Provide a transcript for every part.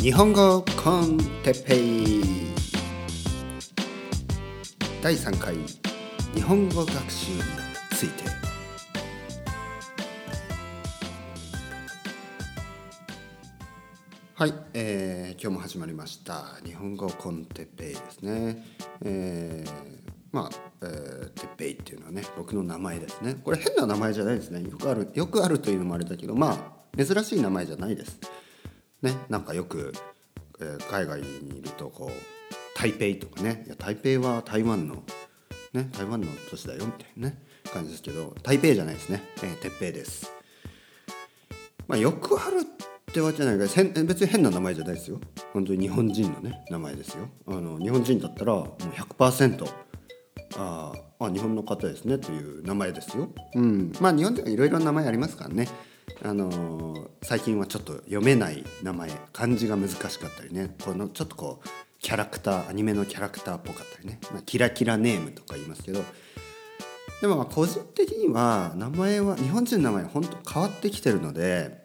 日本語コンテッペイ。第3回日本語学習について。はい、えー、今日も始まりました。日本語コンテッペイですね。えーまあ、えー、てっぺいっていうのはね僕の名前ですね。これ変な名前じゃないですね。よくあるよくあるというのもあれだけどまあ珍しい名前じゃないです。ねなんかよく、えー、海外にいるとこう台北とかね。いや台北は台湾のね台湾の都市だよみたいなね感じですけど台北じゃないですね、えー、てっぺいです。まあよくあるってわけじゃないから別に変な名前じゃないですよ。本当に日本人のね名前ですよ。あの日本人だったらもう100%ああ日本の方ですねという名前ですよ。うん、まあ日本ではいろいろ名前ありますからね。あのー、最近はちょっと読めない名前漢字が難しかったりね。このちょっとこうキャラクターアニメのキャラクターっぽかったりね、まあ、キラキラネームとか言いますけど。でもま個人的には名前は日本人の名前は本当変わってきてるので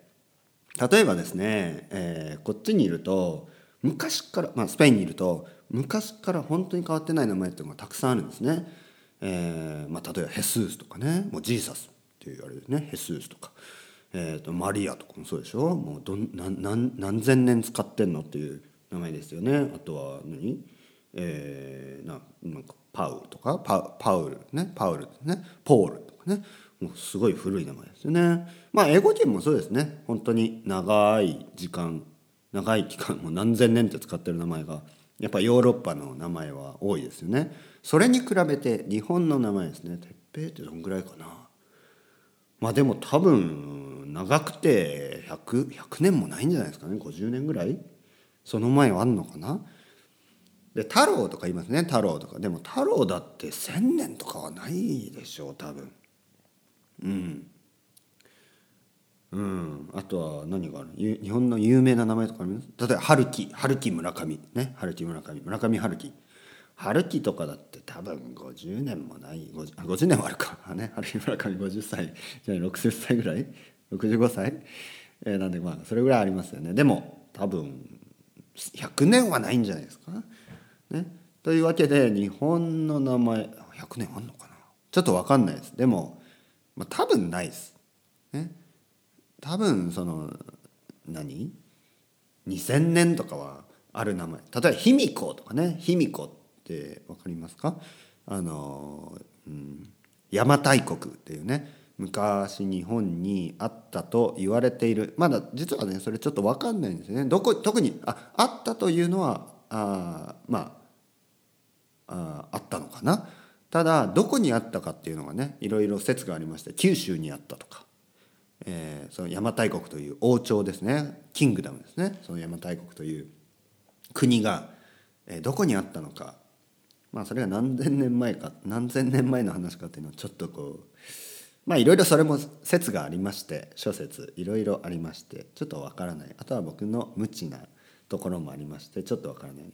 例えばですね、えー、こっちにいると昔から、まあ、スペインにいると昔から本当に変わってない名前っていうのがたくさんあるんですね。えーまあ、例えばヘスースとかね。もうジーサスっていうあれですね。ヘスースとか、えーと、マリアとかもそうでしょ？もうどん何何何千年使ってんのっていう名前ですよね。あとは何？えー、ななんかパウとか？パパウルね？パウルね？ポールとかね？もうすごい古い名前ですよね。まあ英語圏もそうですね。本当に長い時間長い期間もう何千年って使ってる名前がやっぱヨーロッパの名前は多いですよね。それに比べて日本の名前ですね。鉄平ってどんぐらいかな？まあでも多分長くて 100, 100年もないんじゃないですかね。50年ぐらい？その前はあんのかな？で太郎とか言いますね。太郎とか。でも太郎だって1,000年とかはないでしょう多分。うん。うん、あとは何がある？日本の有名な名前とかあります？例えば春樹。春樹村上。ね？春樹村上。村上春樹。春樹とかだって多分50年もない 50, 50年はあるか。ね。春樹村上50歳じゃあ60歳ぐらい？65歳、えー、なんでまあそれぐらいありますよね。でも多分100年はないんじゃないですか？ね、というわけで日本の名前100年あんのかな？ちょっと分かんないです。でも、まあ、多分ないです。ね。多分その何？2000年とかはある名前。例えば卑弥呼とかね。卑弥呼って分かりますか？あの、うん、邪馬台国っていうね昔日本にあったと言われている。まだ実はねそれちょっと分かんないんですね。どこ特にああったというのはあまあああったのかな？ただどこにあったかっていうのがねいろいろ説がありまして九州にあったとか。えー、その邪馬台国という王朝ですね。キングダムですね。その邪馬台国という国が、えー、どこにあったのかまあそれが何千年前か何千年前の話かっていうのはちょっとこうまあいろいろそれも説がありまして諸説いろいろありましてちょっとわからない。あとは僕の無知なところもありましてちょっとわからないね。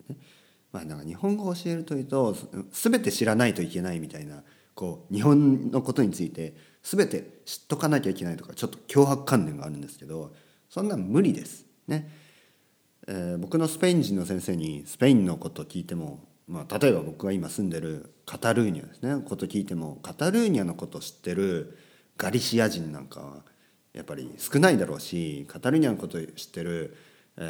まあ、なんか日本語を教えるというと全て知らないといけないみたいなこう日本のことについて全て知っとかなきゃいけないとかちょっと脅迫観念があるんですけどそんな無理です。ね、えー、僕のスペイン人の先生にスペインのこと聞いても、まあ、例えば僕が今住んでるカタルーニャですねこと聞いてもカタルーニャのこと知ってるガリシア人なんかはやっぱり少ないだろうしカタルーニャのこと知ってる、え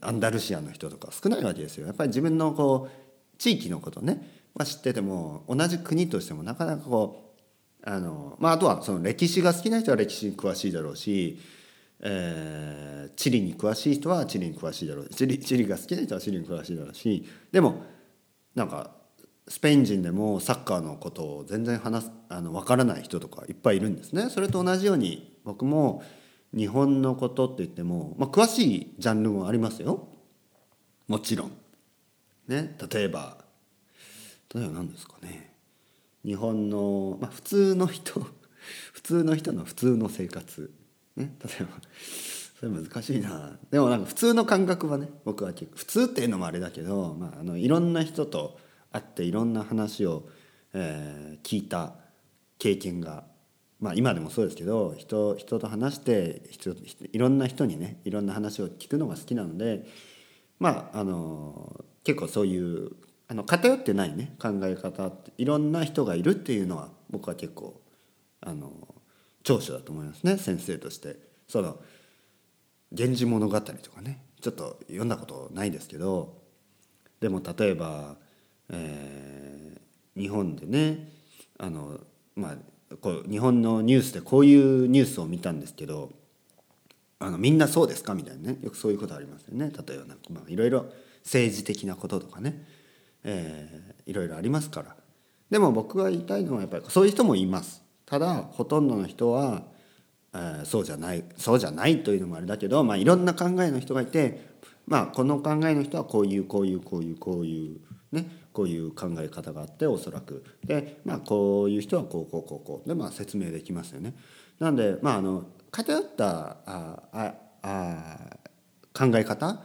ー、アンダルシアの人とか少ないわけですよ。やっぱり自分のこう地域のことね、まあ、知ってても同じ国としてもなかなかこうあの、まあ、あとはその歴史が好きな人は歴史に詳しいだろうし、えー、地理に詳しい人は地理に詳しいだろう地理地理が好きな人は地理に詳しいだろうしでもなんかスペイン人でもサッカーのことを全然話すあの分からない人とかいっぱいいるんですね。それと同じように僕も日本のことって言っても、まあ、詳しいジャンルもありますよもちろん。ね、例えば例えば何ですかね日本の、まあ、普通の人普通の人の普通の生活、ね、例えばそれ難しいな。でもなんか普通の感覚はね僕は結構普通っていうのもあれだけど、まあ、あのいろんな人と会っていろんな話を、えー、聞いた経験が、まあ今でもそうですけど人人と話して人いろんな人にねいろんな話を聞くのが好きなのでまああの結構そういうあの偏ってないね考え方いろんな人がいるっていうのは僕は結構あの長所だと思いますね先生として。その「源氏物語」とかねちょっと読んだことないですけどでも例えば、えー、日本でねあのまあこう日本のニュースでこういうニュースを見たんですけどあのみんなそうですかみたいなねよくそういうことありますよね。例えばなんかまあいろいろ政治的なこととかね、えー、いろいろありますから。でも僕が言いたいのはやっぱりそういう人もいます。ただほとんどの人は、そうじゃないそうじゃないというのもあれだけど、まあ、いろんな考えの人がいてまあこの考えの人はこういうこういうこういうこういうねこういう考え方があっておそらく。でまあこういう人はこうこうこうこう。でまあ説明できますよね。なんでまああの偏ったあああ考え方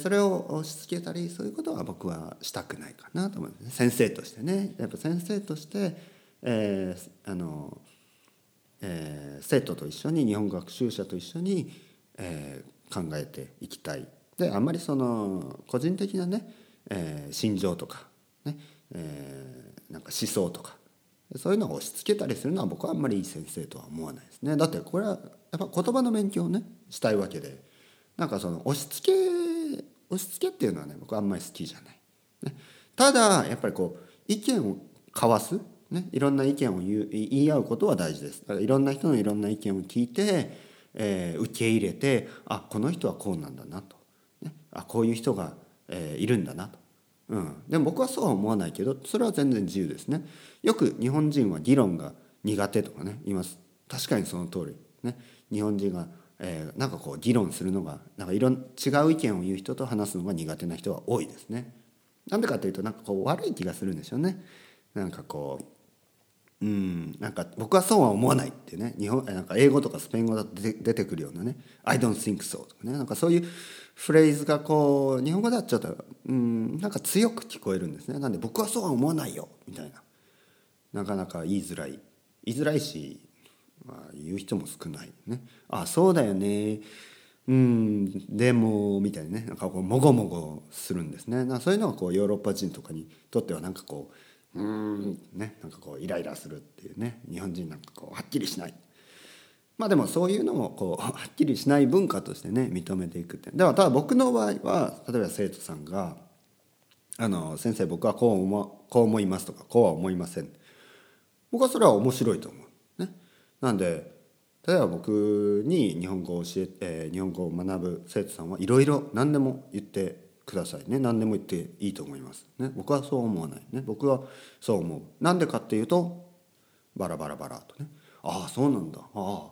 それを押し付けたりそういうことは僕はしたくないかなと思います先生としてね。やっぱ先生として、えー、あの、えー、生徒と一緒に日本学習者と一緒に、えー、考えていきたい。であんまりその個人的なねえー、心情とかね、えー、なんか思想とかそういうのを押し付けたりするのは僕はあんまりいい先生とは思わないですね。だってこれはやっぱ言葉の勉強をねしたいわけでなんかその押し付け押し付けっていうのはね僕はあんまり好きじゃない、ね、ただやっぱりこう意見を交わす、ね、いろんな意見を言う言い合うことは大事です。だからいろんな人のいろんな意見を聞いて、えー、受け入れてあこの人はこうなんだなと、ね、あこういう人がえー、いるんだなと、うん、でも僕はそうは思わないけどそれは全然自由ですね。よく日本人は議論が苦手とかね言います。確かにその通り。ね。日本人が、えー、なんかこう議論するのがなんかいろん違う意見を言う人と話すのが苦手な人は多いですね。なんでかというとなんかこう悪い気がするんでしょうね。なんかこううん。なんか僕はそうは思わないってね。日本なんか英語とかスペイン語だと出てくるようなね「I don't think so」とかね。なんかそういうフレーズがこう日本語だとちょっとうん。なんか強く聞こえるんですね。なんで僕はそうは思わないよみたいな。なかなか言いづらい。言いづらいし、まあ、言う人も少ないね。あそうだよね。うん。でもみたいなね。なんかこうもごもごするんですね。なそういうのはこうヨーロッパ人とかにとってはなんかこううん。ねなんかこうイライラするっていうね日本人なんかこうはっきりしない。まあでもそういうのもこう はっきりしない文化としてね認めていくって。ではただ僕の場合は例えば生徒さんが「あの先生僕はこう思こう思います」とか「こうは思いません」僕はそれは面白いと思う。ね、なんで例えば僕に日本語を教ええー、日本語を学ぶ生徒さんはいろいろ何でも言ってくださいね。何でも言っていいと思います、ね、僕はそう思わない。ね。僕はそう思う。なんでかっていうとバラバラバラとね。ああそうなんだ。ああ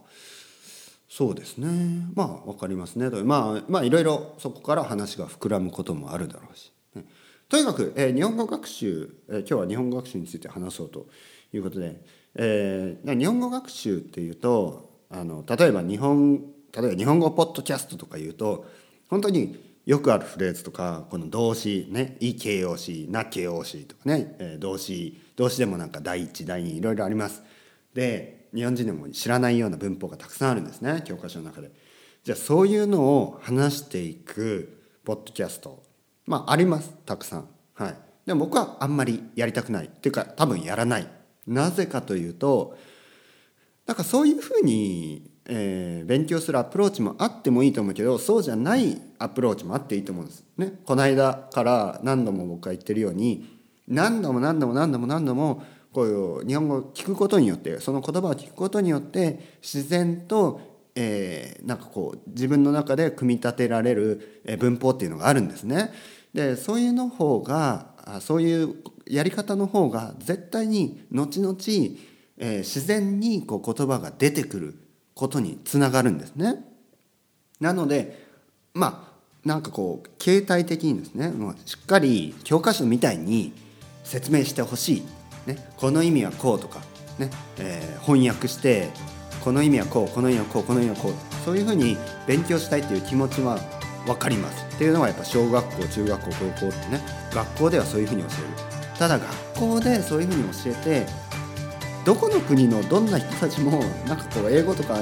そうですね。まあ分かりますね。とまあまあいろいろそこから話が膨らむこともあるだろうし、ね、とにかく、えー、日本語学習、えー、今日は日本語学習について話そうということで、えー、日本語学習っていうとあの例えば日本例えば日本語ポッドキャストとか言うと本当によくあるフレーズとかこの動詞ね「い形容詞」「な形容詞」とかね、えー、動詞動詞でもなんか第一第二いろいろあります。で日本人でも知らないような文法がたくさんあるんですね教科書の中で。じゃあそういうのを話していくポッドキャストまあありますたくさん。はい、でも僕はあんまりやりたくないっていうか多分やらない。なぜかというとなんかそういうふうに、えー、勉強するアプローチもあってもいいと思うけどそうじゃないアプローチもあっていいと思うんです。ね、この間から何度も僕が言ってるように何度も何度も何度も何度もこういう日本語を聞くことによってその言葉を聞くことによって自然と、えー、なんかこう自分の中で組み立てられる文法っていうのがあるんですね。でそういうの方がそういうやり方の方が絶対に後々、えー、自然にこう言葉が出てくることにつながるんですね。なのでまあなんかこう形態的にですね、しっかり教科書みたいに説明してほしい。ね、この意味はこうとか、ね。えー、翻訳してこの意味はこうこの意味はこうこの意味はこう。そういうふうに勉強したいっていう気持ちは分かります。っていうのがやっぱ小学校中学校高校ってね。学校ではそういうふうに教える。ただ学校でそういうふうに教えてどこの国のどんな人たちもなんかこう英語とか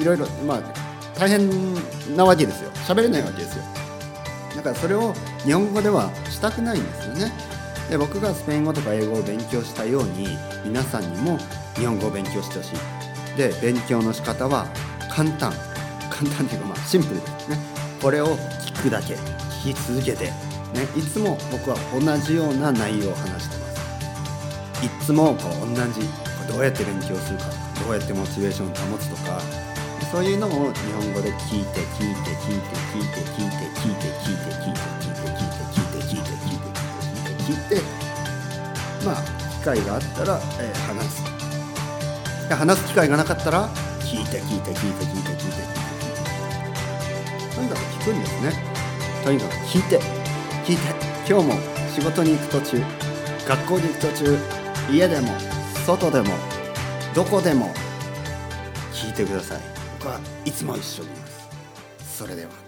いろいろまあ大変なわけですよ。喋れないわけですよ。だからそれを日本語ではしたくないんですよね。で僕がスペイン語とか英語を勉強したように皆さんにも日本語を勉強してほしい。で勉強の仕方は簡単。簡単っていうかまあシンプルですね。これを聞くだけ聞き続けて、ね、いつも僕は同じような内容を話してます。いつもこう同じどうやって勉強するかどうやってモチベーションを保つとかそういうのを日本語で聞いて聞いて聞いて聞いて聞いて聞いて聞いて聞いて聞いて聞いて聞いて聞いて聞いて聞いて聞いてまあ機会があったら、え、話す話す機会がなかったら聞いて聞いて聞いて聞いて聞いて聞いてとにかく聞くんですねとにかく聞いて聞いて今日も仕事に行く途中学校に行く途中家でも外でもどこでも聞いてくださいはいつも一緒にいます。それでは。